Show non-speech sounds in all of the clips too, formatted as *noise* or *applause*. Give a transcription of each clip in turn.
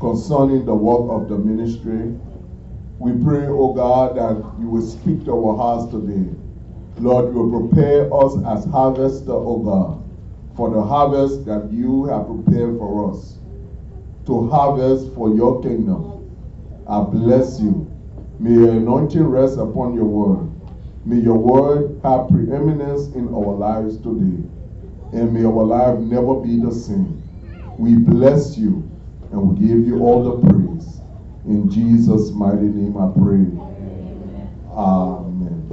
concerning the work of the ministry. We pray, O God, that you will speak to our hearts today. Lord, you will prepare us as harvester, O God, for the harvest that you have prepared for us to harvest for your kingdom. I bless you. May your anointing rest upon your word. May your word have preeminence in our lives today. And may our life never be the same. We bless you and we give you all the praise. In Jesus' mighty name I pray. Amen.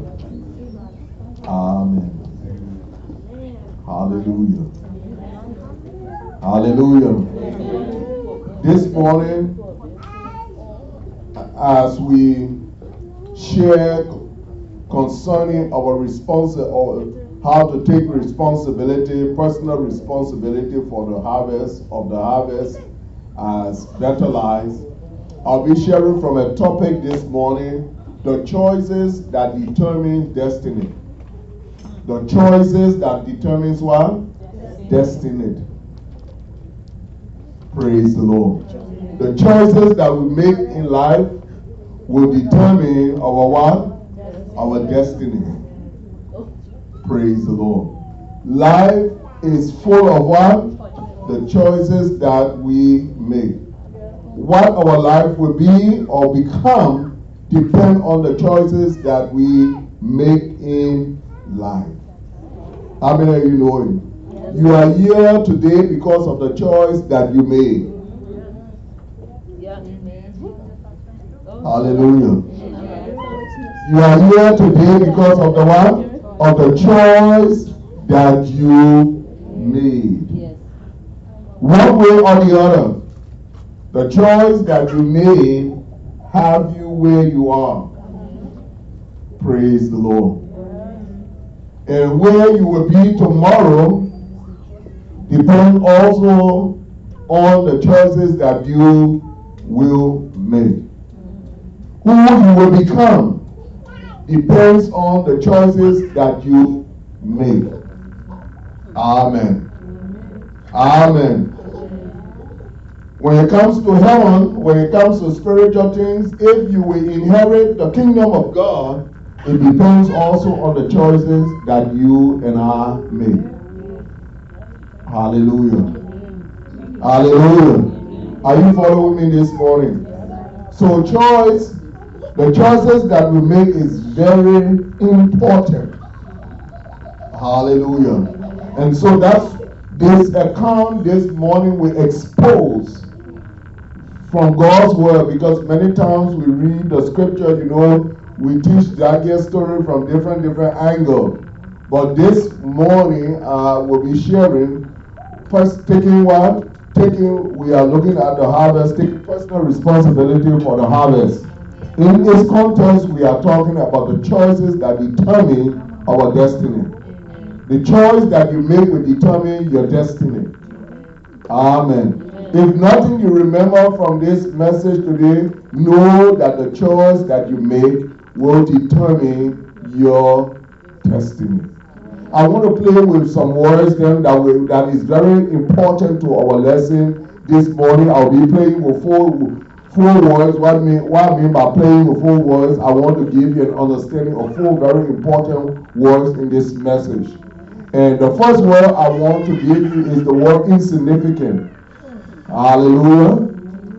Amen. Hallelujah. Hallelujah. This morning, as we share concerning our responsibility, or how to take responsibility, personal responsibility for the harvest of the harvest as better lives. I'll be sharing from a topic this morning the choices that determine destiny. The choices that determines what? Destiny. Praise the Lord. The choices that we make in life will determine our what? Our destiny. Praise the Lord. Life is full of what? The choices that we What our life will be or become depend on the choices that we make in life. How many of you know it? You are here today because of the choice that you made. Hallelujah. You are here today because of the what? Of the choice that you made. One way or the other, the choice that you made have you where you are. Praise the Lord. And where you will be tomorrow depends also on the choices that you will make. Who you will become depends on the choices that you make. Amen. Amen. When it comes to heaven, when it comes to spiritual things, if you will inherit the kingdom of God, it depends also on the choices that you and I make. Hallelujah. Hallelujah. Are you following me this morning? So, choice, the choices that we make is very important. Hallelujah. And so that's this account this morning we expose from God's word because many times we read the scripture, you know, we teach that story from different different angles. But this morning uh, we'll be sharing first taking what taking we are looking at the harvest, taking personal responsibility for the harvest. In this context, we are talking about the choices that determine our destiny. The choice that you make will determine your destiny. Amen. If nothing you remember from this message today, know that the choice that you make will determine your destiny. I want to play with some words then that will, that is very important to our lesson this morning. I'll be playing with four four words. What, mean, what I mean by playing with four words, I want to give you an understanding of four very important words in this message. And the first word I want to give you is the word insignificant. Hallelujah.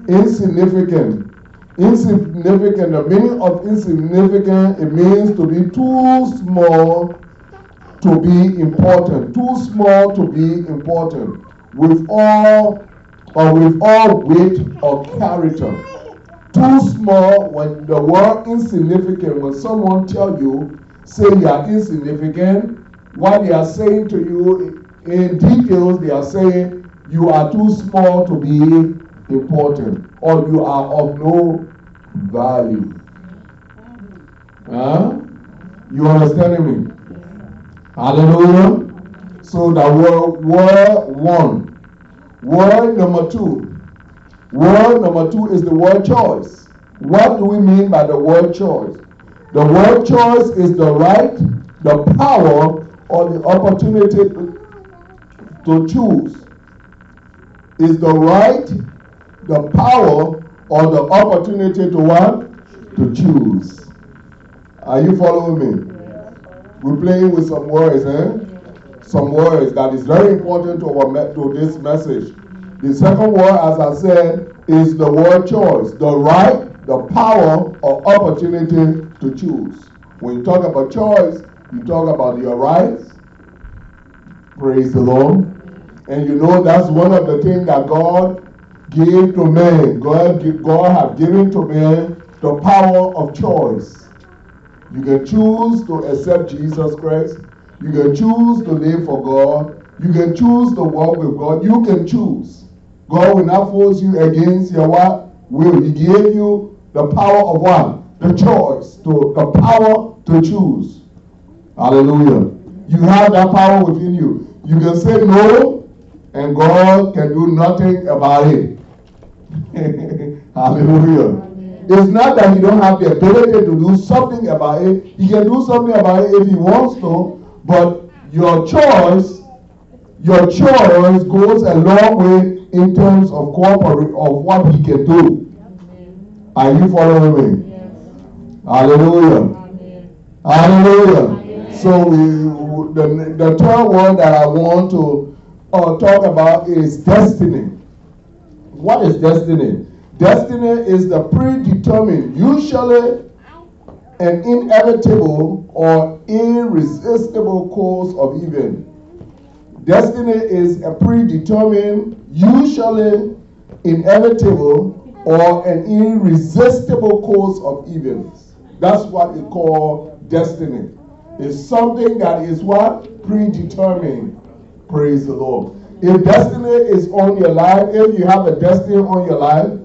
Insignificant. Insignificant. The meaning of insignificant, it means to be too small to be important. Too small to be important. With all or with all weight or character. Too small when the word insignificant, when someone tell you, say you are insignificant, what they are saying to you in details, they are saying you are too small to be important or you are of no value. Huh? You understanding me? Hallelujah. So the word, word one. Word number two. Word number two is the word choice. What do we mean by the word choice? The word choice is the right, the power, or the opportunity to choose. Is the right, the power or the opportunity to what? To choose. Are you following me? We're playing with some words, eh? Some words that is very important to, our to this message. The second word, as I said, is the word choice. The right, the power, or opportunity to choose. When you talk about choice, you talk about your rights. Praise the Lord. And you know that's one of the things that God gave to man. God, God have given to man the power of choice. You can choose to accept Jesus Christ. You can choose to live for God. You can choose to walk with God. You can choose. God will not force you against your what? Will. He gave you the power of what? The choice. To the power to choose. Hallelujah. You have that power within you. You can say no, and God can do nothing about it. *laughs* Hallelujah. It's not that he don't have the ability to do something about it. He can do something about it if he wants to, but your choice, your choice goes a long way in terms of cooperate of what he can do. Are you following me? Hallelujah. Hallelujah. So we, the, the third one that I want to uh, talk about is destiny. What is destiny? Destiny is the predetermined, usually an inevitable or irresistible course of event. Destiny is a predetermined, usually inevitable or an irresistible course of events. That's what we call destiny. It's something that is what? Predetermined. Praise the Lord. If destiny is on your life, if you have a destiny on your life,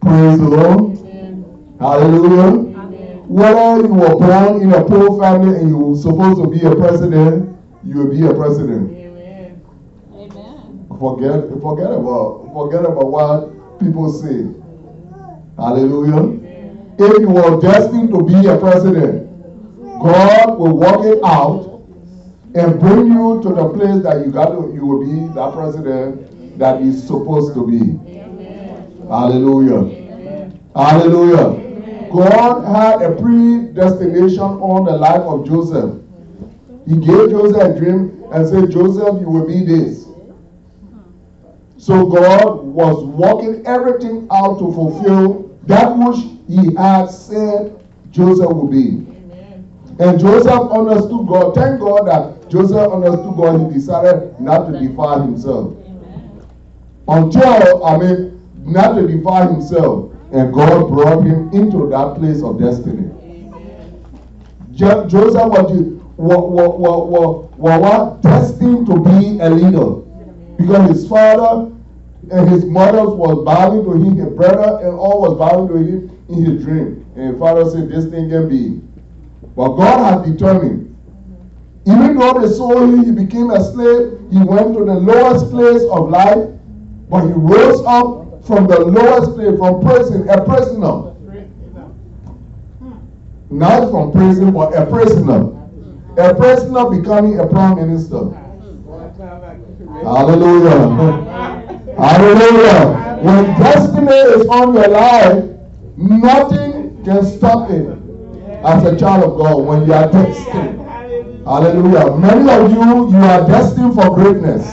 Praise the Lord. Amen. Hallelujah. Amen. Whether you were born in a poor family and you were supposed to be a president, you will be a president. Amen. Amen. Forget, forget about, forget about what people say. Hallelujah. Amen. If you were destined to be a president, God will work it out and bring you to the place that you got to, you will be that president that is supposed to be. Hallelujah. Amen. Hallelujah. Amen. God had a predestination on the life of Joseph. He gave Joseph a dream and said, Joseph, you will be this. So God was working everything out to fulfill that which he had said Joseph would be. And Joseph understood God. Thank God that Joseph understood God. He decided not to defile himself. Until, I mean, not to defile himself, and God brought him into that place of destiny. Jo- Joseph was, was, was, was, destined to be a leader because his father and his mother was bowing to him, his brother and all was bowing to him in his dream. And his father said, This thing can be. But God had determined. Even though they sold him, he became a slave. He went to the lowest place of life, but he rose up from the lowest place, from prison, a prisoner. Not from prison, but a prisoner. A prisoner becoming a prime minister. Hallelujah. Hallelujah. When destiny is on your life, nothing can stop it. As a child of God, when you are destined. Hallelujah. Many of you, you are destined for greatness.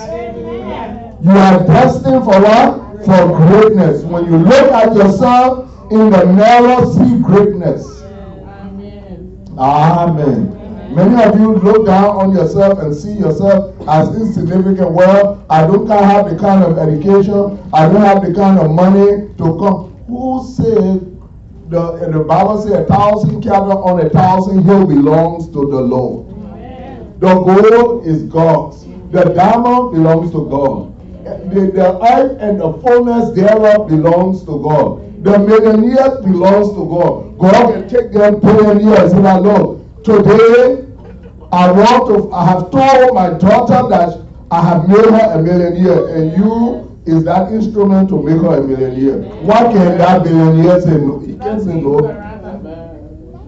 You are destined for what? for greatness. When you look at yourself in the mirror, see greatness. Amen. Amen. Many of you look down on yourself and see yourself as insignificant. Well, I don't have the kind of education. I don't have the kind of money to come. Who said the, the Bible says a thousand cattle on a thousand hill belongs to the Lord. The gold is God's. The diamond belongs to God the, the earth and the fullness thereof belongs to God. The millionaires belongs to God. God can take them ten years. And I know today I want to I have told my daughter that I have made her a millionaire, and you is that instrument to make her a millionaire. Why can that millionaire say no? He can't say no.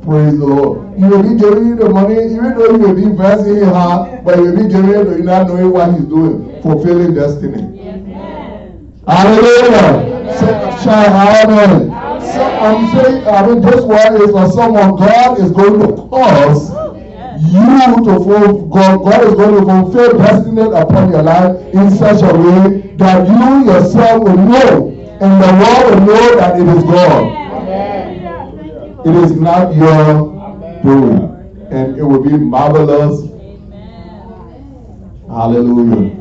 Praise the Lord. You will be giving the money, even though you will be investing in her, but you will be giving it not knowing what he's doing, fulfilling destiny. Hallelujah. Shout amen. So I'm saying, I mean, this word is for someone. God is going to cause you to God, God is going to fulfill destiny upon your life in such a way that you yourself will know and the world will know that it is God. It is not your doing. And it will be marvelous. Hallelujah.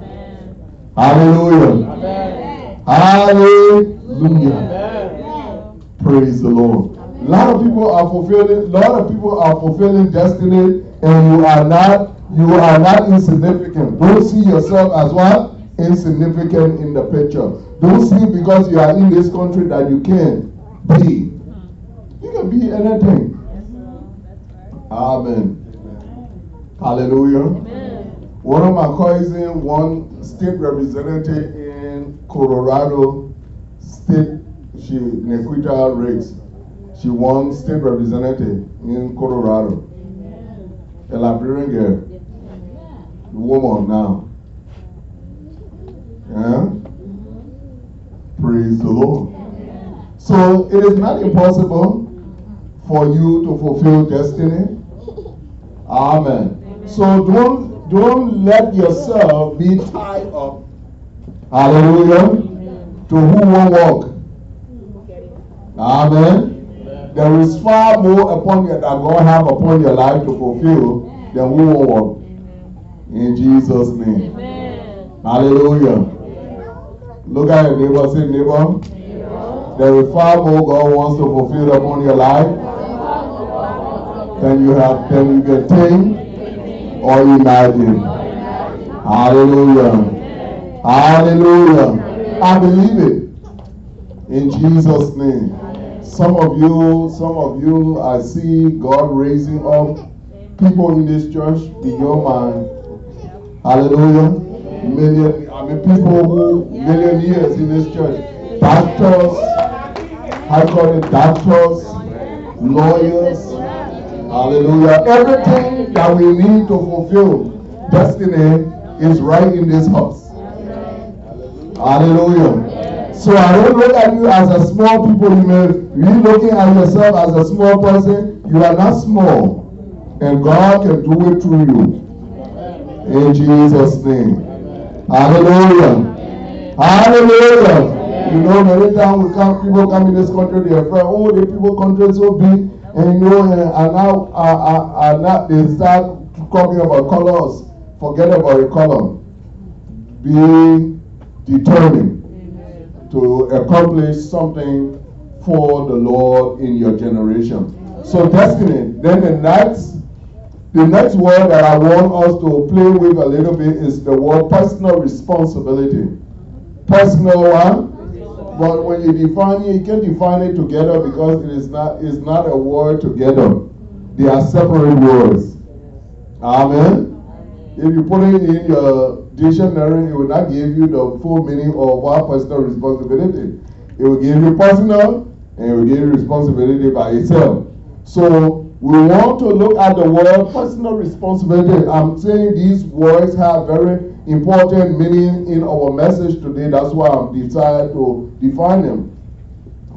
Hallelujah. Hallelujah. Praise the Lord. A lot of people are fulfilling, a lot of people are fulfilling destiny, and you are not, you are not insignificant. Don't see yourself as what? Insignificant in the picture. Don't see because you are in this country that you can be. You can be anything. Amen. Hallelujah. One of my cousins, one state representative in Colorado State she Naquetta Ricks. She won state representative in Colorado. A Liberian girl. Woman now. Yeah? Praise the Lord. So it is not impossible for you to fulfill destiny. Amen. So don't don't let yourself be tied up. Hallelujah. To who won't walk. Amen. There is far more upon you that God have upon your life to fulfill than we walk. In Jesus' name. Amen. Hallelujah. Look at your neighbor, say neighbor. There is far more God wants to fulfill upon your life than you have than you can think or imagine. Hallelujah. Hallelujah. I believe it. In Jesus' name. Some of you, some of you, I see God raising up people in this church in your mind. hallelujah. Million, I mean people who million years in this church. Doctors, I call it doctors, lawyers, hallelujah. Everything that we need to fulfill destiny is right in this house. Hallelujah. So I don't look at you as a small people. You may be looking at yourself as a small person. You are not small. And God can do it through you. In Jesus' name. Hallelujah. Hallelujah. You know, many times we come, people come in this country, they are afraid, oh, the people country so big. And you know, and now, uh, uh, now they start talking about colors. Forget about the color. Be determined to accomplish something for the Lord in your generation. So destiny. Then the next, the next word that I want us to play with a little bit is the word personal responsibility. Personal one. But when you define it, you can define it together because it is not it's not a word together. They are separate words. Amen. If you put it in your dictionary, it will not give you the full meaning of what personal responsibility. It will give you personal and it will give you responsibility by itself. So we want to look at the word personal responsibility. I'm saying these words have very important meaning in our message today. That's why I'm decided to define them.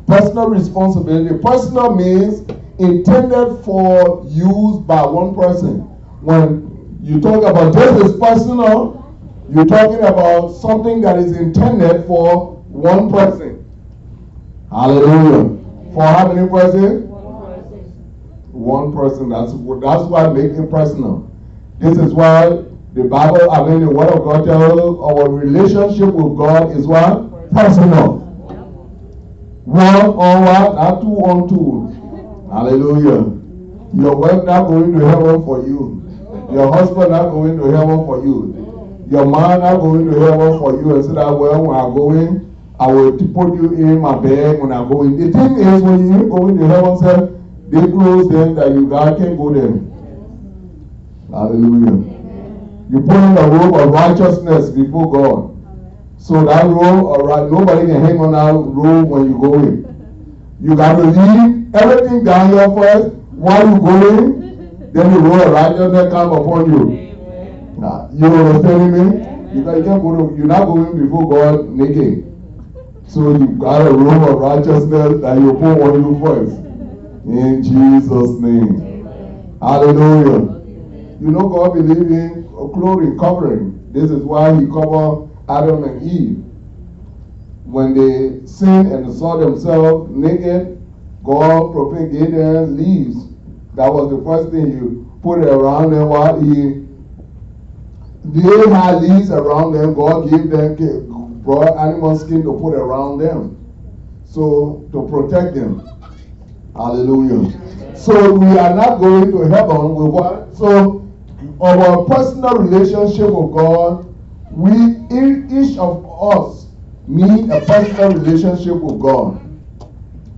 Personal responsibility. Personal means intended for use by one person. When you talk about this is personal, you're talking about something that is intended for one person. Hallelujah. For how many persons? One person. That's that's why make it personal. This is why the Bible, I mean the Word of God tells our relationship with God is what? Personal. One on one, not two on two. Hallelujah. Your wife not going to heaven for you. Your husband not going to heaven for you. Your man not going to heaven for you and say that, well, when I go in, I will put you in my bed when I go in. The thing is, when you go into heaven, sir, they close them that you God can't go there. Hallelujah. You put in a robe of righteousness before God. So that robe, all right, nobody can hang on that robe when you go in. You got to leave everything down here first while you go in. Then the robe of righteousness come upon you. You understand me? You, you can't go to, you're not going before God naked. So you've got a robe of righteousness that you put on you first. In Jesus' name. Hallelujah. You know God believe in clothing, covering. This is why he covered Adam and Eve. When they sinned and saw themselves naked, God propagated leaves. That was the first thing you put around them while he they had leaves around them. God gave them brought animal skin to put around them. So to protect them. Hallelujah. So we are not going to heaven with what? So our personal relationship with God, we each of us need a personal relationship with God.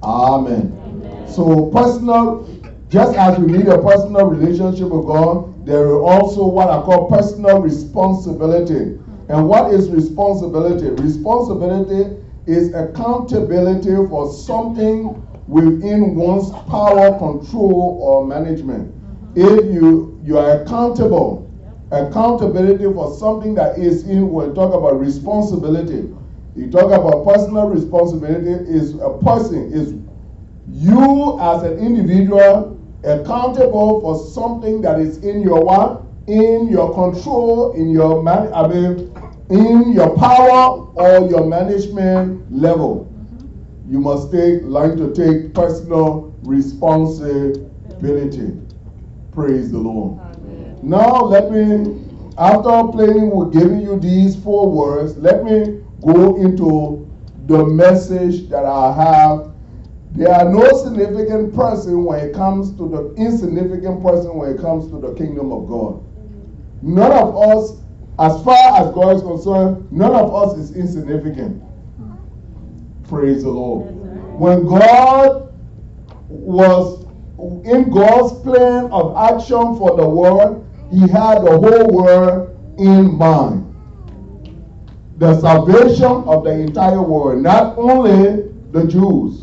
Amen. Amen. So personal, just as we need a personal relationship with God, there is also what I call personal responsibility. And what is responsibility? Responsibility is accountability for something within one's power, control, or management. If you, you are accountable, accountability for something that is in, when we talk about responsibility, you talk about personal responsibility, is a person, is you as an individual accountable for something that is in your what? In your control, in your man, I mean, in your power or your management level you must take, learn to take personal responsibility. Praise the Lord. Amen. Now, let me, after playing with giving you these four words, let me go into the message that I have. There are no significant person when it comes to the insignificant person when it comes to the kingdom of God. None of us, as far as God is concerned, none of us is insignificant. Praise the Lord. When God was in God's plan of action for the world, He had the whole world in mind. The salvation of the entire world, not only the Jews.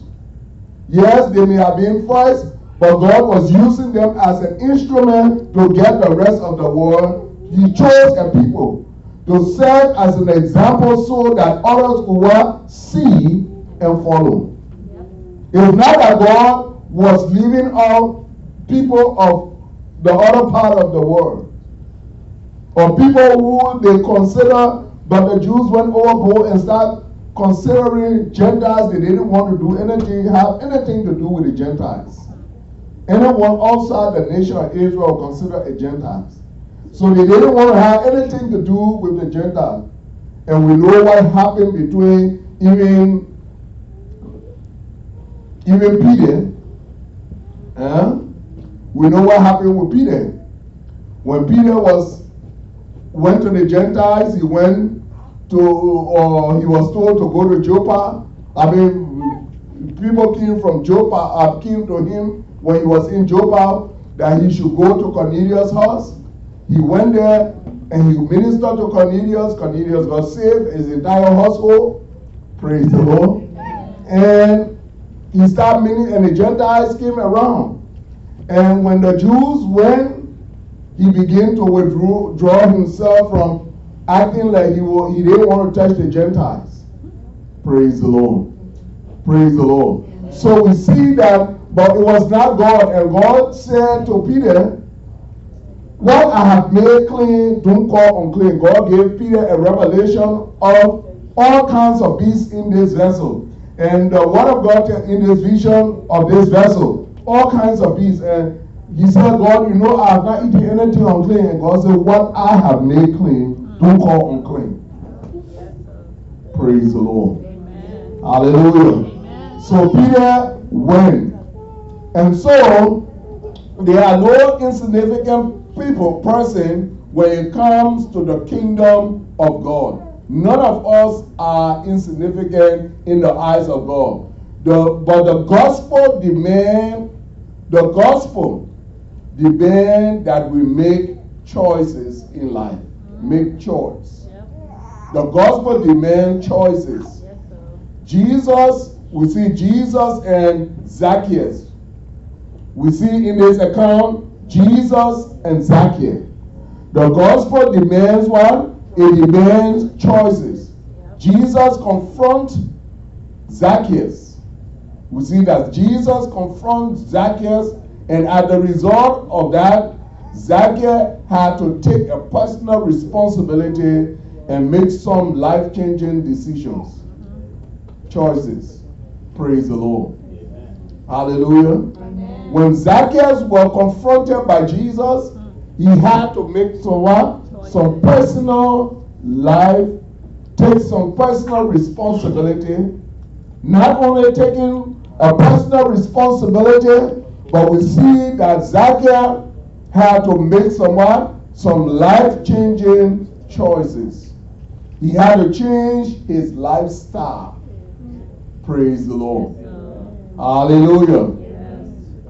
Yes, they may have been first, but God was using them as an instrument to get the rest of the world. He chose a people to serve as an example so that others could see and follow. It's not that God was leaving out people of the other part of the world. Or people who they consider, but the Jews went overboard and started considering Gentiles. They didn't want to do anything, have anything to do with the Gentiles. Anyone outside the nation of Israel considered a Gentile. So they didn't want to have anything to do with the Gentiles. And we know what happened between even even Peter, uh, we know what happened with Peter. When Peter was went to the Gentiles, he went to, or he was told to go to Joppa. I mean, people came from Joppa, uh, came to him when he was in Joppa that he should go to Cornelius' house. He went there and he ministered to Cornelius. Cornelius got saved, his entire household. Praise the Lord. And he started meeting, and the Gentiles came around. And when the Jews went, he began to withdraw himself from acting like he, he didn't want to touch the Gentiles. Praise the Lord. Praise the Lord. So we see that, but it was not God. And God said to Peter, What I have made clean, don't call unclean. God gave Peter a revelation of all kinds of beasts in this vessel. And the word of God in this vision of this vessel, all kinds of beasts. And he said, God, you know, I have not eaten anything unclean. And God said, What I have made clean, don't call unclean. Praise the Lord. Amen. Hallelujah. Amen. So Peter went. And so there are no insignificant people, person, when it comes to the kingdom of God. None of us are insignificant in the eyes of God. The, but the gospel demand, the gospel demand that we make choices in life. Make choice. The gospel demands choices. Jesus, we see Jesus and Zacchaeus. We see in this account Jesus and Zacchaeus. The gospel demands what? it demands choices. Jesus confronts Zacchaeus. We see that Jesus confronts Zacchaeus, and as the result of that, Zacchaeus had to take a personal responsibility and make some life changing decisions, choices. Praise the Lord. Amen. Hallelujah. Amen. When Zacchaeus was confronted by Jesus, he had to make some what? Some personal life, take some personal responsibility. Not only taking a personal responsibility, but we see that Zacchaeus had to make some what? Some life changing choices. He had to change his lifestyle. Praise the Lord. Hallelujah.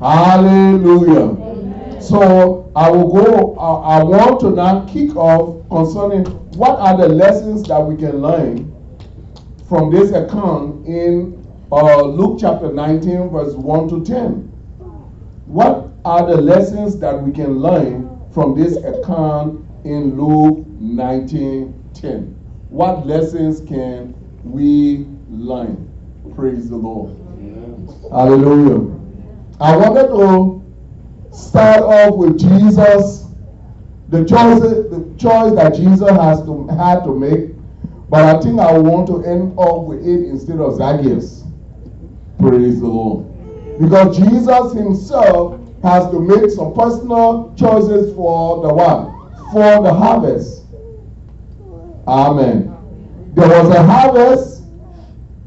Hallelujah. So I will go, I, I want to now kick off concerning what are the lessons that we can learn from this account in uh, Luke chapter 19, verse 1 to 10. What are the lessons that we can learn from this account in Luke 19:10? What lessons can we learn? Praise the Lord. Hallelujah. I wanted to start off with Jesus, the choice, the choice that Jesus has to had to make, but I think I want to end off with it instead of Zacchaeus. Praise the Lord. Because Jesus himself has to make some personal choices for the one, for the harvest. Amen. There was a harvest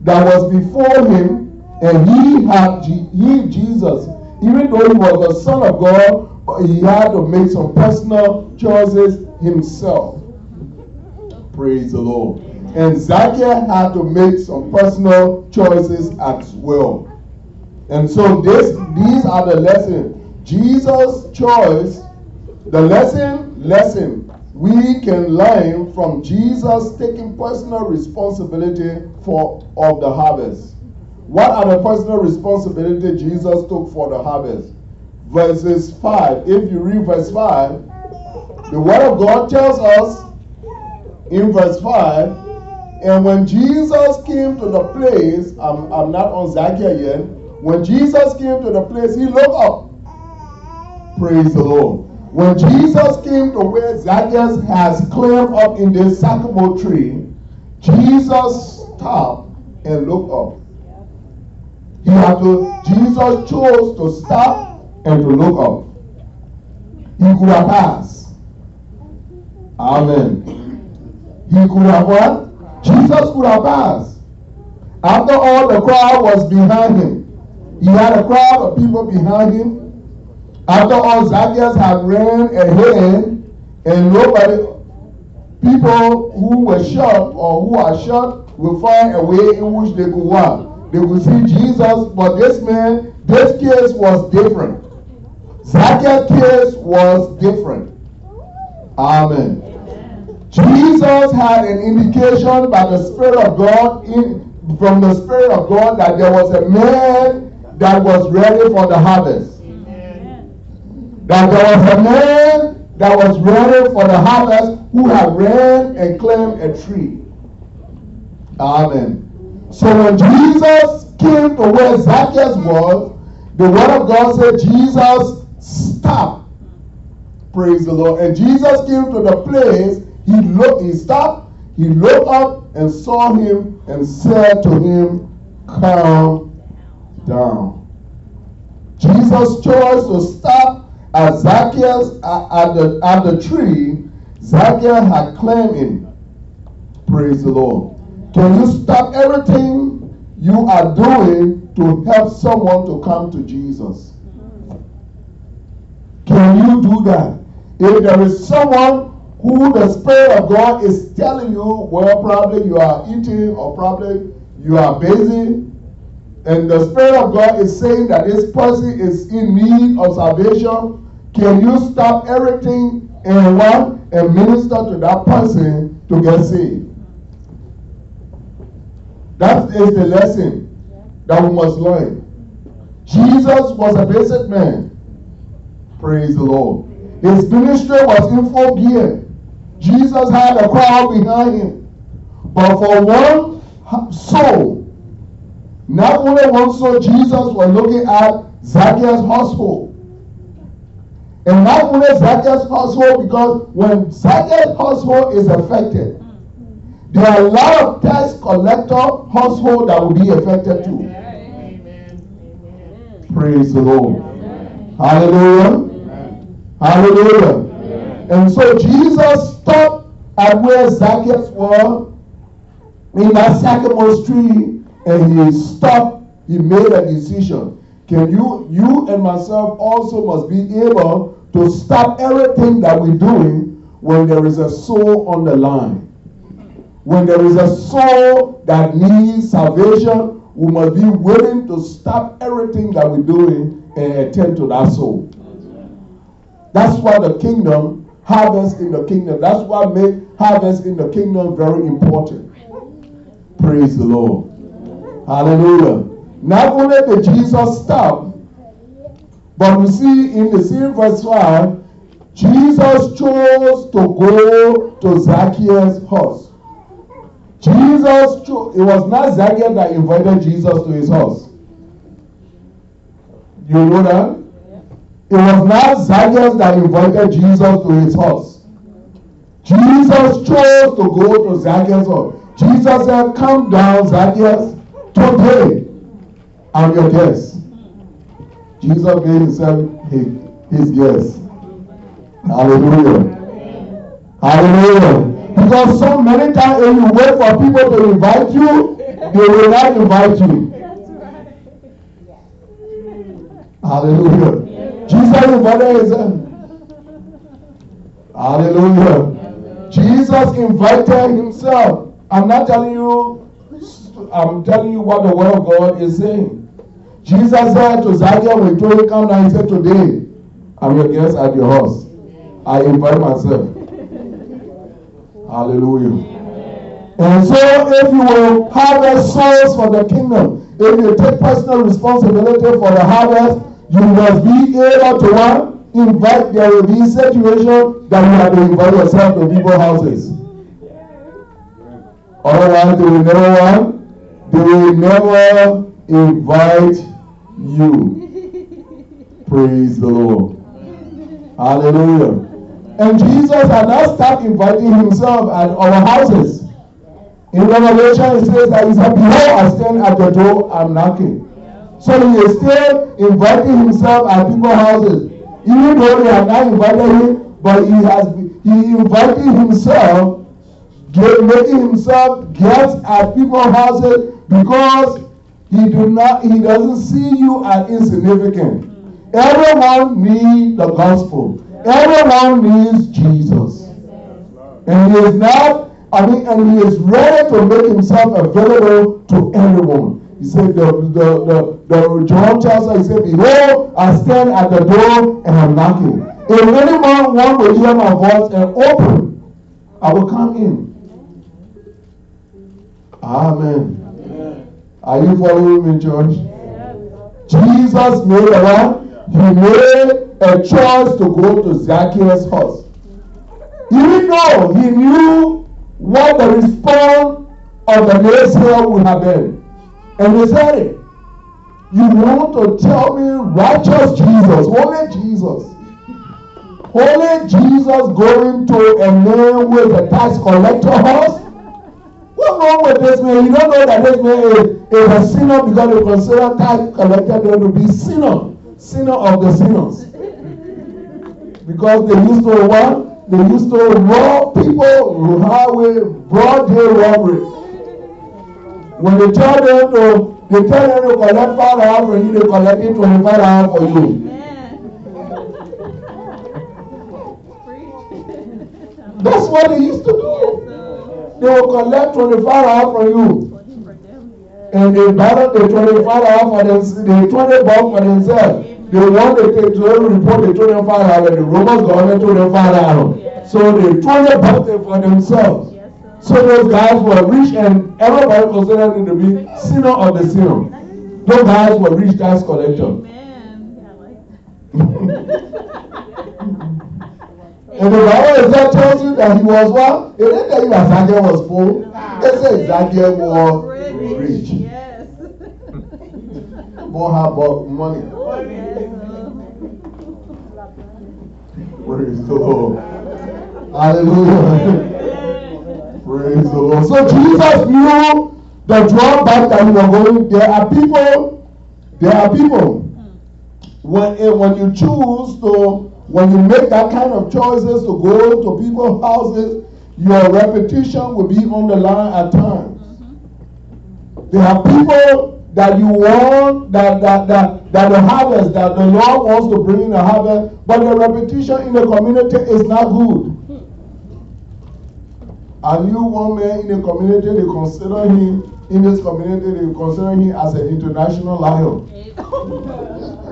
that was before him, and he had he Jesus, even though he was the Son of God, he had to make some personal choices himself. Praise the Lord. And Zacchaeus had to make some personal choices as well. And so this these are the lessons Jesus' choice, the lesson, lesson we can learn from Jesus taking personal responsibility for of the harvest. What are the personal responsibility Jesus took for the harvest? Verses 5. If you read verse 5, the word of God tells us in verse 5, and when Jesus came to the place, I'm, I'm not on Zacchaeus yet, when Jesus came to the place, he looked up Praise the Lord. When Jesus came to where Zacchaeus has climbed up in the sycamore tree, Jesus stopped and looked up. He had to, Jesus chose to stop and to look up. He could have passed. Amen. He could have what? Jesus could have passed. After all, the crowd was behind him. He had a crowd of people behind him. After all, Zacchaeus had ran ahead, and nobody, people who were shot or who are shot will find a way in which they could walk. They would see Jesus, but this man, this case was different. Zacchaeus' case was different. Amen. Jesus had an indication by the Spirit of God in, from the Spirit of God that there was a man that was ready for the harvest that there was a man that was ready for the harvest who had ran and climbed a tree. Amen. So when Jesus came to where Zacchaeus was, the word of God said Jesus stopped. Praise the Lord. And Jesus came to the place, he looked, he stopped, he looked up and saw him and said to him, Come down. Jesus chose to stop as Zacchaeus uh, at the, at the tree, Zacchaeus had claimed him. Praise the Lord. Can you stop everything you are doing to help someone to come to Jesus? Can you do that? If there is someone who the Spirit of God is telling you, well, probably you are eating or probably you are busy, and the Spirit of God is saying that this person is in need of salvation, can you stop everything and what? And minister to that person to get saved? That is the lesson that we must learn. Jesus was a basic man. Praise the Lord. His ministry was in full gear. Jesus had a crowd behind him. But for one soul, Not only one soul, Jesus was looking at Zacchaeus' household. And only Zacchaeus' household, because when Zacchaeus' household is affected, there are a lot of tax collector household that will be affected too. Amen. Praise the Lord. Hallelujah. Hallelujah. And so Jesus stopped at where Zacchaeus was in that sycamore tree and he stopped, he made a decision. Can you, you and myself also must be able to stop everything that we're doing when there is a soul on the line. When there is a soul that needs salvation, we must be willing to stop everything that we're doing and attend to that soul. That's why the kingdom, harvest in the kingdom, that's what make harvest in the kingdom very important. Praise the Lord. Hallelujah. Not only did Jesus stop, but we see in the same verse 5, Jesus chose to go to Zacchaeus' house. Jesus chose, it was not Zacchaeus that invited Jesus to his house. You know that? It was not Zacchaeus that invited Jesus to his house. Jesus chose to go to Zacchaeus' house. Jesus said, Come down, Zacchaeus, today. I'm your guest. Jesus made himself his, his guest. Hallelujah. Hallelujah. Because so many times when you wait for people to invite you, they will not invite you. Hallelujah. Jesus invited himself. Hallelujah. Jesus invited himself. I'm not telling you, I'm telling you what the word of God is saying. Jesus said to Zacchaeus when him come down, he said, Today I'm your guest at your house. I invite myself. Hallelujah. And so if you will harvest souls for the kingdom, if you take personal responsibility for the harvest, you must be able to one, invite there will be situation that you have to invite yourself to people's houses. Otherwise, they will never want, they will never invite you. Praise the Lord. Hallelujah. And Jesus had not stopped inviting himself at our houses. In Revelation, it says that he said, Behold, I stand at the door, I'm knocking. So he is still inviting himself at people's houses. Even though they have not invited him, but he has he invited himself, making himself guest at people's houses because he do not he doesn't see you as insignificant. Everyone needs the gospel. Everyone needs Jesus. And he is not, I mean, and he is ready to make himself available to everyone. He said, the, the, the, the John tells he said, Behold, I stand at the door and I'm knocking. If anyone want to hear my voice and open, I will come in. Amen. Are you following me, church? Jesus made a what? He made a choice to go to Zacchaeus' house. Even though he knew what the response of the naysayer would have been. And he said it. You want to tell me righteous Jesus, holy Jesus. Holy Jesus going to a man with a tax collector house? What's wrong with this man? You don't know that this man is a sinner because they consider tax collector to be sinner, sinner of the sinners. Because they used to what? They used to rob people highway, broad day robbery. When they tell them to, they tell them to collect five dollars for you, they collect it twenty-five dollars for you. That's what they used to do. They will collect twenty-five dollars from you. And they battle the twenty-five dollars for them, the twenty bucks for themselves. They want to take to report they told them five dollars. The Romans government told them five dollars. So they told them something for themselves. So those guys were rich and everybody considered them to be sinner of the sinner. Those guys were rich tax collector. *laughs* and the Bible that tells you that he was what? It didn't tell you that Zacchaeus was full. It said Zacchaeus was rich. bought her money. Praise the Lord. Hallelujah. Praise the Lord. So Jesus knew the drawback that he was going. There are people, there are people. When, eh, when you choose to, when you make that kind of choices to go to people's houses, your reputation will be on the line at times. Mm-hmm. There are people that you want, that, that, that, that the harvest, that the Lord wants to bring in the harvest, but the reputation in the community is not good. Mm-hmm. And you, one man in the community, they consider him, in this community, they consider him as an international lion. *laughs*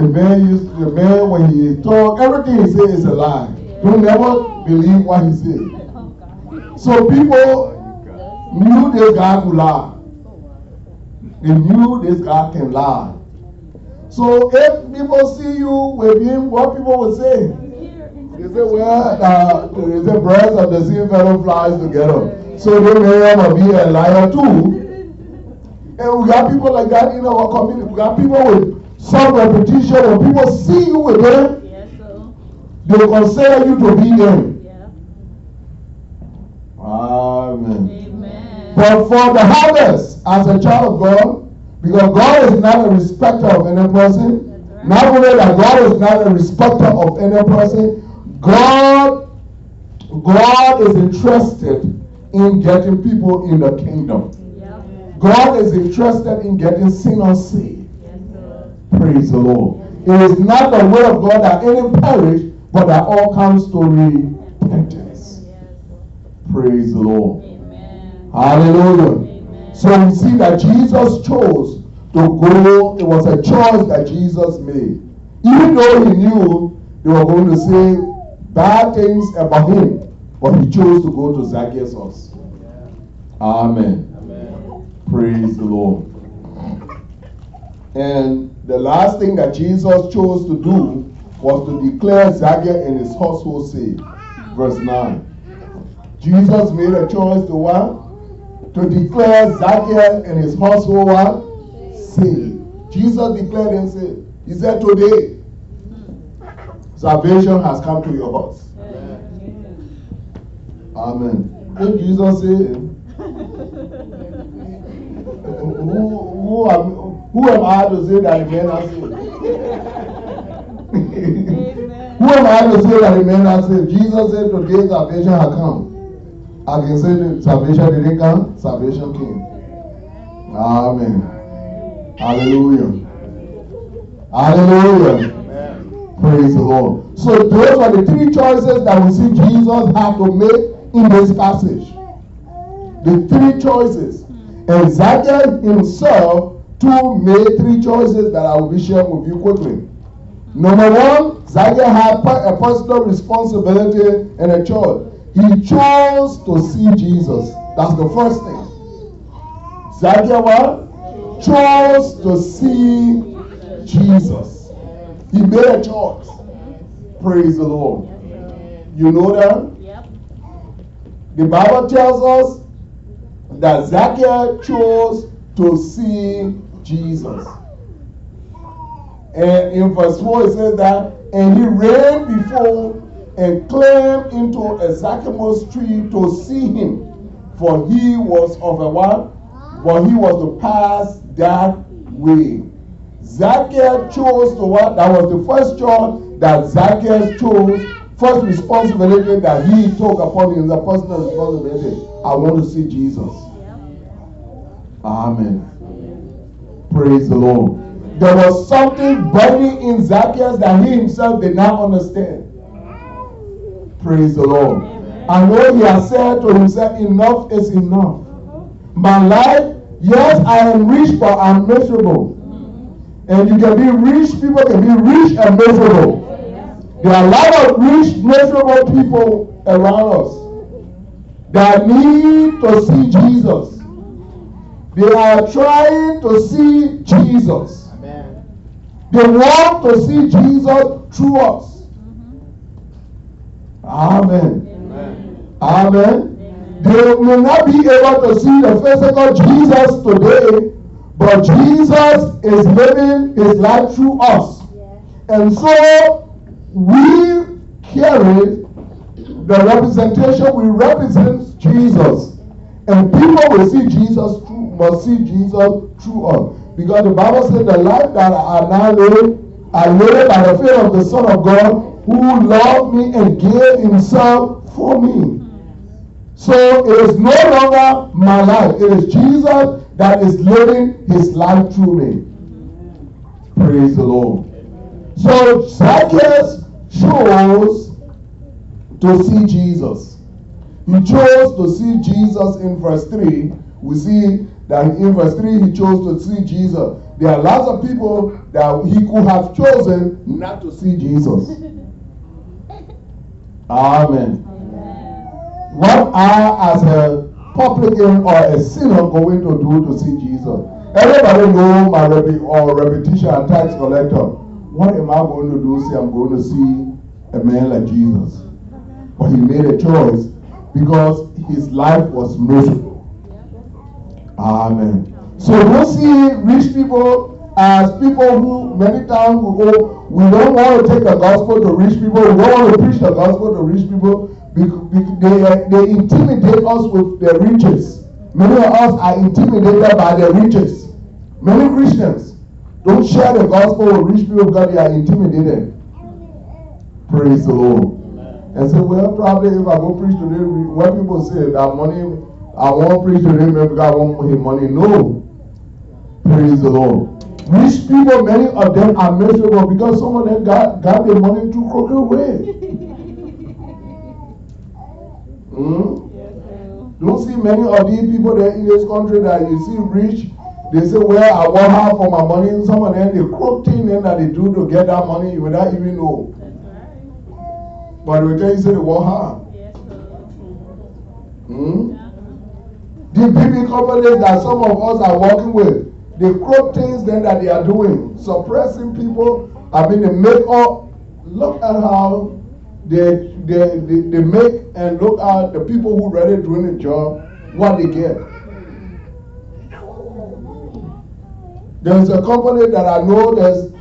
the man used, the man, when he talk, everything he says is a lie. You never believe what he says. So people knew this guy could lie. They knew this guy can lie. So if people see you with him, what people will say? They say, well, uh, they say birds of the same feather flies together. So they may ever be a liar too. And we got people like that in our community. We got people with some reputation. When people see you again yes, they consider you to be them. Yeah. Amen. Amen. But for the harvest, as a child of God, because God is not a respecter of any person. Right. Not only that God is not a respecter of any person, God, God is interested in getting people in the kingdom. God is interested in getting sinners saved. Praise the Lord. It is not the will of God that any perish, but that all comes to repentance. Praise the Lord. Amen. Hallelujah. So we see that Jesus chose to go. It was a choice that Jesus made. Even though he knew they were going to say bad things about him, but he chose to go to Zacchaeus' house. Amen. Amen. Praise the Lord. And the last thing that Jesus chose to do was to declare Zacchaeus and his household saved. Verse 9. Jesus made a choice to what? to declare Zacchaeus and his household what? Saved. Jesus declared and said, He said, Today, salvation has come to your house. Amen. Amen. Jesus said, *laughs* who, who, am, who am I to say that the man has saved? *laughs* who am I to say that the man has saved? Jesus said, Today salvation has come. I can say salvation didn't come, salvation came. Amen. Hallelujah. Hallelujah. Amen. Praise the Lord. So those are the three choices that we see Jesus have to make in this passage. The three choices. And Zacchaeus himself made three choices that I will be sharing with you quickly. Number one, Zacchaeus had a personal responsibility and a choice. He chose to see Jesus. That's the first thing. Zacchaeus what? chose to see Jesus. He made a choice. Praise the Lord. You know that? The Bible tells us that Zacchaeus chose to see Jesus. And in verse 4 it says that, and he ran before and climbed into a sycamore tree to see him, for he was of a what? For he was to pass that way. Zacchaeus chose to what? That was the first choice that Zacchaeus chose. First responsibility that he took upon him, the personal responsibility. I want to see Jesus. Amen. Praise the Lord. There was something burning in Zacchaeus that he himself did not understand. Praise the Lord. I know he has said to himself, enough is enough. My life, yes, I am rich, but I'm miserable. And you can be rich, people can be rich and miserable. There are a lot of rich, miserable people around us that need to see Jesus. They are trying to see Jesus. They want to see Jesus through us. Amen. Amen. Amen. They will not be able to see the physical Jesus today, But Jesus is living his life through us. And so we carry the representation, we represent Jesus. And people will see Jesus must see Jesus through us. Because the Bible says the life that I now live, I live by the faith of the Son of God who loved me and gave himself for me. So it is no longer my life. It is Jesus that is living his life through me. Praise the Lord. So Zacchaeus chose to see Jesus. He chose to see Jesus in verse 3. We see that in verse 3 he chose to see Jesus. There are lots of people that he could have chosen not to see Jesus. *laughs* Amen. What are as a publican or a sinner, going to do to see Jesus? Everybody know my rep- or uh, repetition and tax collector. What am I going to do? Say I'm going to see a man like Jesus. But he made a choice because his life was miserable. Amen. So we see rich people as people who many times we go, we don't want to take the gospel to rich people, we don't want to preach the gospel to rich people because they, they intimidate us with their riches. Many of us are intimidated by their riches. Many Christians don't share the gospel with rich people because they are intimidated. Praise the Lord. And say, well, probably if I go preach today, when people say that money I won't preach to them because I want his money. No. Praise the Lord. Rich people, many of them are miserable because some of them got, got their money through crooked way. hmm? Don't see many of these people there in this country that you see rich. They say, well, I want half for my money. And some of them, the crook thing that they do to get that money, you without even know. But we tell you, say they want half. Hmm? The baby companies that some of us are working with, the crook things then that they are doing, suppressing people. I mean, they make up. Look at how they, they, they, they make and look at the people who ready doing the job, what they get. There's a company that I know there's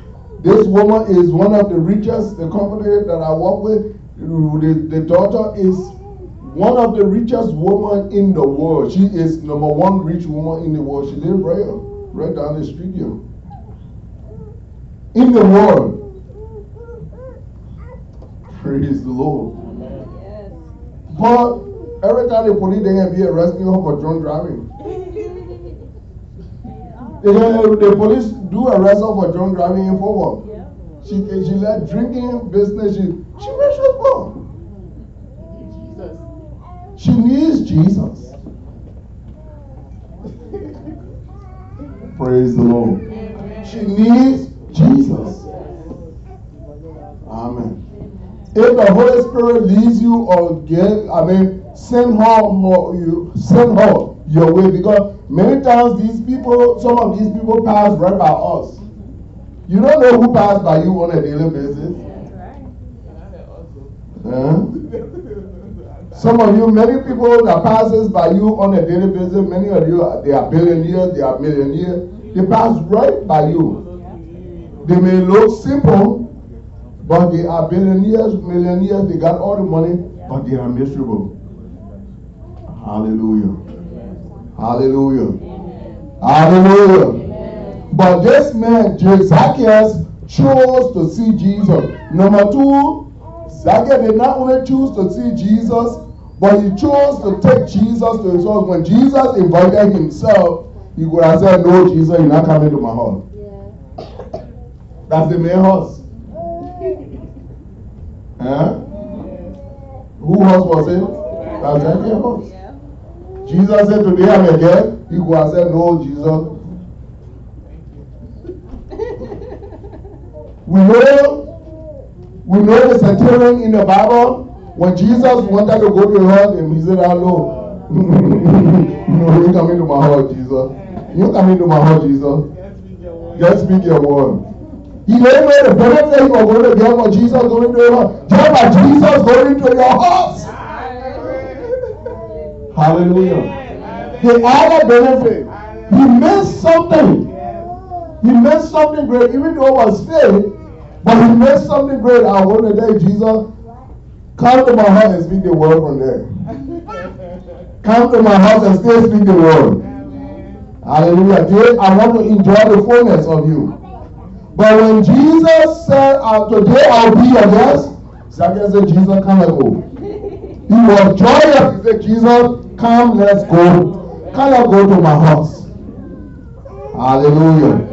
this woman is one of the richest, the company that I work with, the, the daughter is one of the richest women in the world. She is number one rich woman in the world. She lives right, right down the street here. In the world. Praise the Lord. But every time the police they can be arresting her for drunk driving. the, the police do arrest her for drunk driving in forward. She she let drinking business. She she makes us She needs Jesus. Praise the Lord. She needs Jesus. Amen. If the Holy Spirit leads you or give, I mean, send her, her you send her your way because many times these people, some of these people pass right by us. You don't know who passed by you on a daily basis. Huh? Some of you, many people that passes by you on a daily basis, many of you, they are billionaires, they are millionaires. They pass right by you. They may look simple, but they are billionaires, millionaires, they got all the money, but they are miserable. Hallelujah. Hallelujah. Hallelujah. But this man, Zacchaeus, chose to see Jesus. Number two, Zacchaeus did not only choose to see Jesus, but he chose to take Jesus to his house. When Jesus invited himself, he could have said, No, Jesus, you're not coming to my house. Yeah. That's the main house. huh? Who house was it? That's Zacchaeus' house. Jesus said, Today I'm a guest. He could have said, No, Jesus. we know, we know the centurion in the Bible. When Jesus wanted to go to and he said, Hello. *laughs* no, you come into my heart, Jesus. You come into my heart, Jesus. Just speak your word. He didn't know the benefit you were going to get for Jesus going to your heart. Just by Jesus going into your house. Hallelujah. The other benefit, he missed something he made something great, even though it was fake, but he made something great. I want to tell Jesus, come to my house and speak the word from there. come to my house and stay speak the word. Hallelujah. I want to enjoy the fullness of you. But when Jesus said, uh, Today I'll be your guest, Zacchaeus said, Jesus, come and go. He was joyous. He said, Jesus, come, let's go. Come and go to my house. Hallelujah.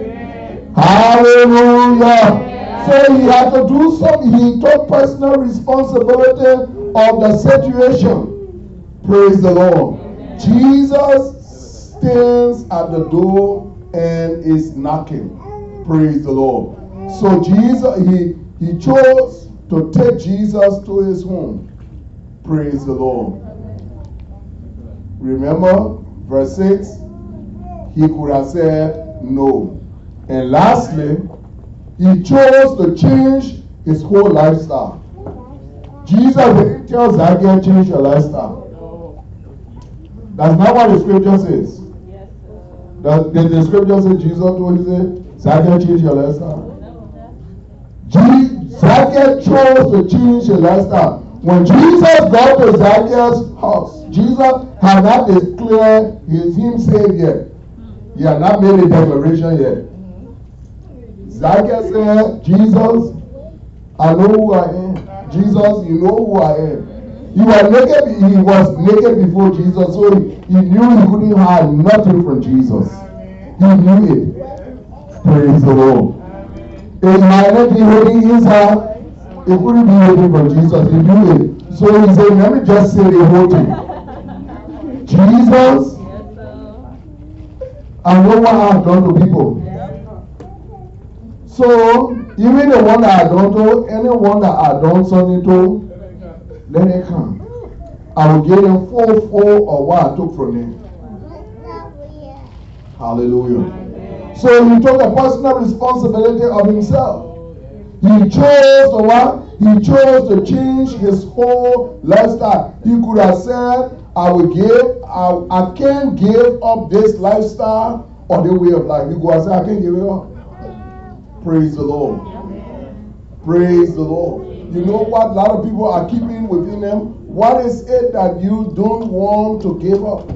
Hallelujah. So he had to do something. He took personal responsibility of the situation. Praise the Lord. Jesus stands at the door and is knocking. Praise the Lord. So Jesus, he, he chose to take Jesus to his home. Praise the Lord. Remember, verse 6, he could have said no. And lastly, he chose to change his whole lifestyle. Jesus didn't tell Zacchaeus change your lifestyle. That's not what the scripture says. Does, did the scripture say Jesus told him, Zacchaeus change your lifestyle? Zacchaeus chose to change his lifestyle. When Jesus got to Zacchaeus' house, Jesus had not declared his, him yet. He had not made a declaration yet. Zacchaeus said, Jesus, I know who I am. Jesus, you know who I am. He was naked, he was naked before Jesus, so he, he knew he couldn't hide nothing from Jesus. He knew it. Praise the Lord. It might not be his inside. It couldn't be hidden from Jesus. He knew it. So he said, let me just say the whole thing. Jesus, I know what I've done to people. So, even the one that I don't know, anyone that I don't something to, let it come. I will give them full, full of what I took from them. Hallelujah. So he took a personal responsibility of himself. He chose to what? He chose to change his whole lifestyle. He could have said, I will give, I, I can't give up this lifestyle or the way of life. He could have said, I can't give it up. Praise the Lord. Praise the Lord. You know what a lot of people are keeping within them? What is it that you don't want to give up?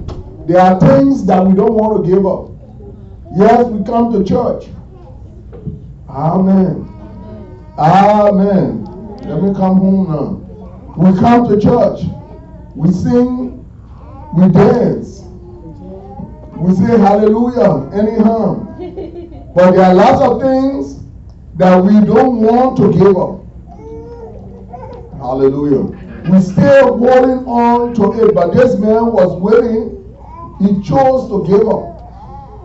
There are things that we don't want to give up. Yes, we come to church. Amen. Amen. Let me come home now. We come to church. We sing. We dance. We say hallelujah anyhow. But there are lots of things that we don't want to give up. Hallelujah. We still holding on to it, but this man was willing. He chose to give up.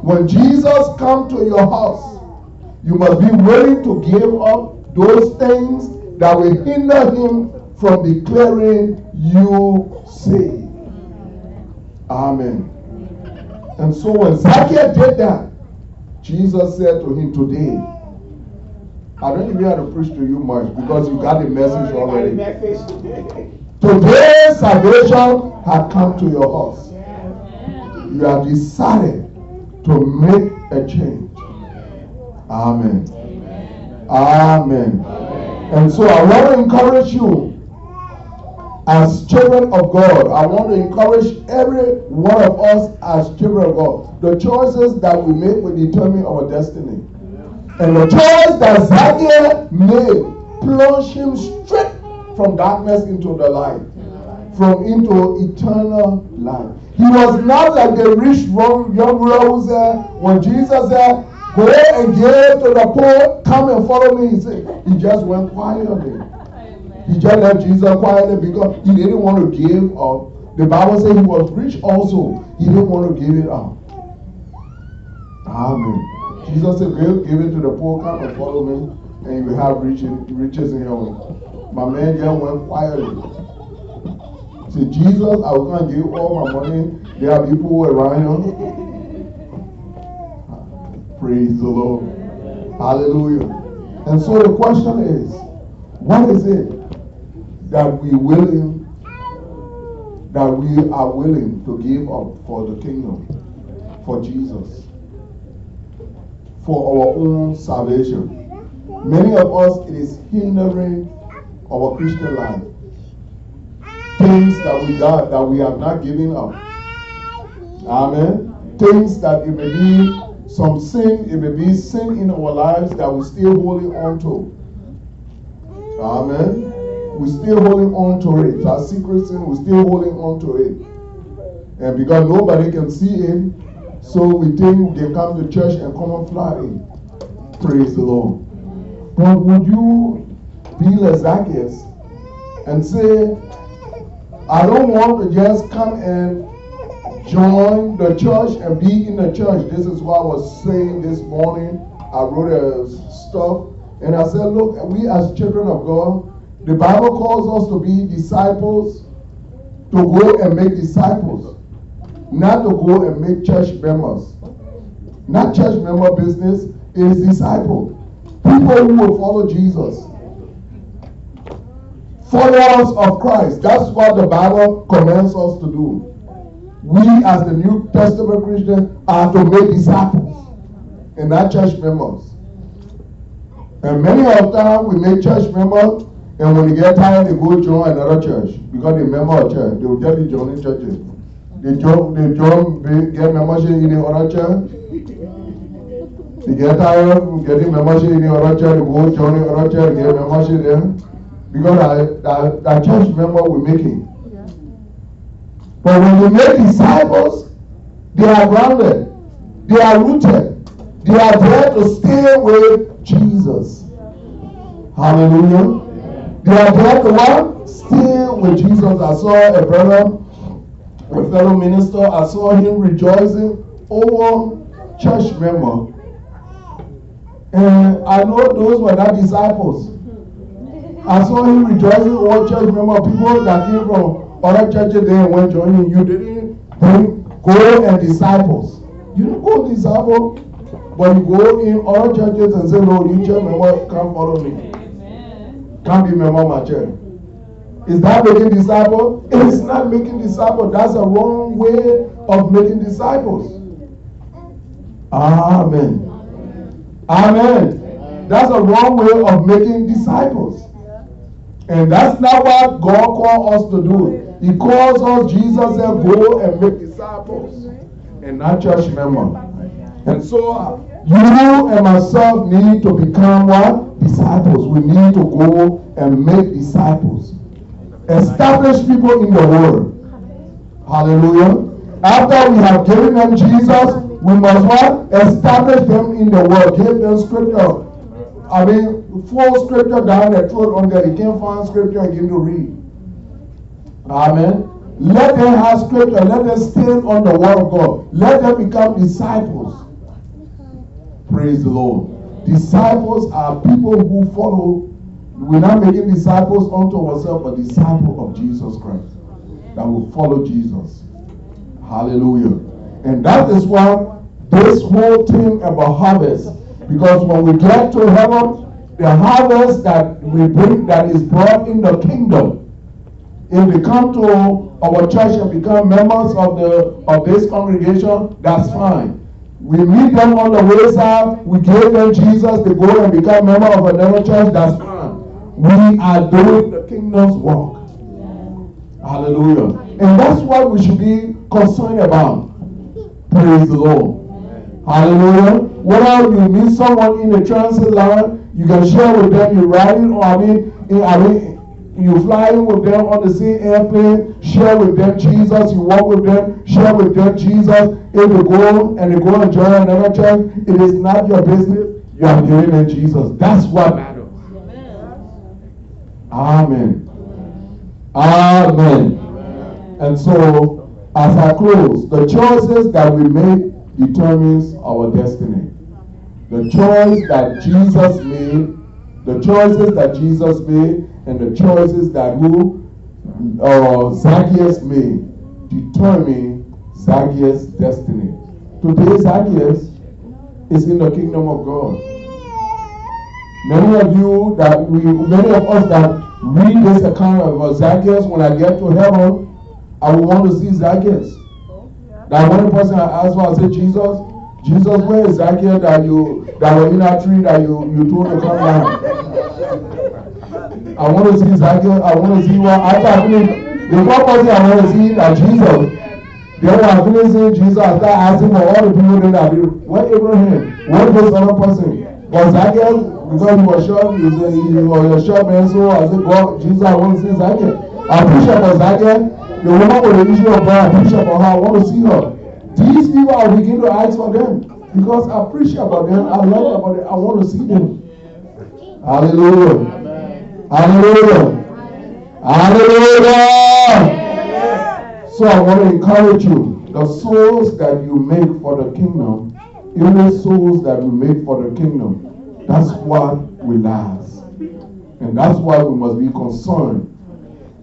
When Jesus come to your house, you must be willing to give up those things that will hinder him from declaring you saved. Amen. And so when Zacchaeus did that, Jesus said to him, Today, I don't even have to preach to you much because you got the message already. Today, salvation has come to your house. You have decided to make a change. Amen. Amen. And so I want to encourage you as children of God. I want to encourage every one of us as children of God. The choices that we make will determine our destiny. And the choice that Zacchaeus made plunged him straight from darkness into the light, from into eternal life. He was not like the rich young rose eh, when Jesus said, Go and give to the poor, come and follow me. He said, He just went quietly. He just left Jesus quietly because he didn't want to give up. The Bible says he was rich also. He didn't want to give it up. Amen. Jesus said, Give, give it to the poor, come and follow me, and you will have riches, riches in heaven. My man just went quietly. Say, Jesus, I will come and give all my money. There are people around here. Praise the Lord. Hallelujah. And so the question is, what is it that we willing that we are willing to give up for the kingdom, for Jesus? For our own salvation. Many of us, it is hindering our Christian life. Things that we got that we have not given up. Amen. Things that it may be some sin, it may be sin in our lives that we're still holding on to. Amen. We're still holding on to it. That secret sin, we're still holding on to it. And because nobody can see it, so we think they come to church and come and fly in. Praise the Lord. But would you be like Zacchaeus and say, I don't want to just come and join the church and be in the church. This is what I was saying this morning. I wrote a stuff and I said, look, we as children of God, the Bible calls us to be disciples, to go and make disciples, not to go and make church members. Not church member business, is disciple. People who will follow Jesus. Followers of Christ. That's what the Bible commands us to do. We, as the New Testament Christians, are to make disciples and not church members. And many of the time we make church members, and when they get tired, they go join another church because they're member of church. They will just be joining churches. Join, they get membership in the church. They get tired getting membership in the church, they go join the church, get membership there. Because that, that, that church member we're making. But when you make disciples, they are grounded, they are rooted, they are there to stay with Jesus. Hallelujah. They are there to what? Stay with Jesus. I saw a brother, a fellow minister, I saw him rejoicing over church member. And I know those were not disciples. I saw him rejoicing over church member, people that came from other churches there went joining you didn't bring go and disciples. You don't go disciple, but you go in other churches and say, No, you church member come follow me. Can't be member of my church. Is that making disciples? It is not making disciples. That's a wrong way of making disciples. Amen. Amen. That's a wrong way of making disciples. And that's not what God called us to do. He calls us, Jesus said, go and make disciples and not church members. And so uh, you and myself need to become what? Disciples. We need to go and make disciples. Establish people in the world. Hallelujah. After we have given them Jesus, we must what? Establish them in the world. Give them scripture. I mean, full scripture down their throat on there. You can't find scripture and begin to read. Amen. Let them have scripture. Let them stand on the word of God. Let them become disciples. Praise the Lord. Disciples are people who follow. We're not making disciples unto ourselves, but disciples of Jesus Christ that will follow Jesus. Hallelujah. And that is why this whole thing about harvest. Because when we get to heaven, the harvest that we bring that is brought in the kingdom if they come to our church and become members of the of this congregation, that's fine. We meet them on the wayside, we give them Jesus, they go and become member of another church, that's fine. We are doing the kingdom's work. Hallelujah. And that's what we should be concerned about. Praise the Lord. Hallelujah. Whether you meet someone in the transit line, you can share with them, you're riding, or I mean, eh, I mean you fly with them on the same airplane, share with them Jesus, you walk with them, share with them Jesus. If they go and they go and join another church, it is not your business. You are giving them Jesus. That's what matters. Amen. Amen. And so, as I close, the choices that we make determines our destiny. The choice that Jesus made, the choices that Jesus made and the choices that who uh, Zacchaeus made determine Zacchaeus' destiny. Today, Zacchaeus is in the kingdom of God. Many of you that we, many of us that read this account of Zacchaeus, when I get to heaven, I will want to see Zacchaeus. That one person I asked for, I said, Jesus, Jesus, where is Zacchaeus that you that were in that tree that you, you told to come down. I want to see Zacchaeus. I want to see what after I finish. The first person I want to see that Jesus. Then when I finish seeing Jesus, I start asking for all the people that be what Abraham, what this other person. But Zacchaeus, because he was short, he said he was a short man, so I said, God, Jesus, I want to see Zacchaeus. I appreciate for Zacchaeus. The woman with the issue of blood, I appreciate for her. I want to see her. These people, I begin to ask for them because I appreciate about them. I love about them. I want to see them. Hallelujah. Hallelujah. Hallelujah. So I want to encourage you. The souls that you make for the kingdom, even the souls that we make for the kingdom, that's what we last. And that's why we must be concerned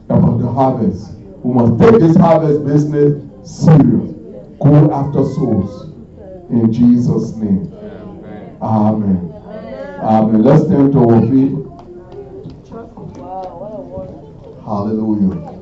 about the harvest. We must take this harvest business serious. Go after souls. In Jesus' name. Amen. Amen. Let's stand to our feet. Hallelujah.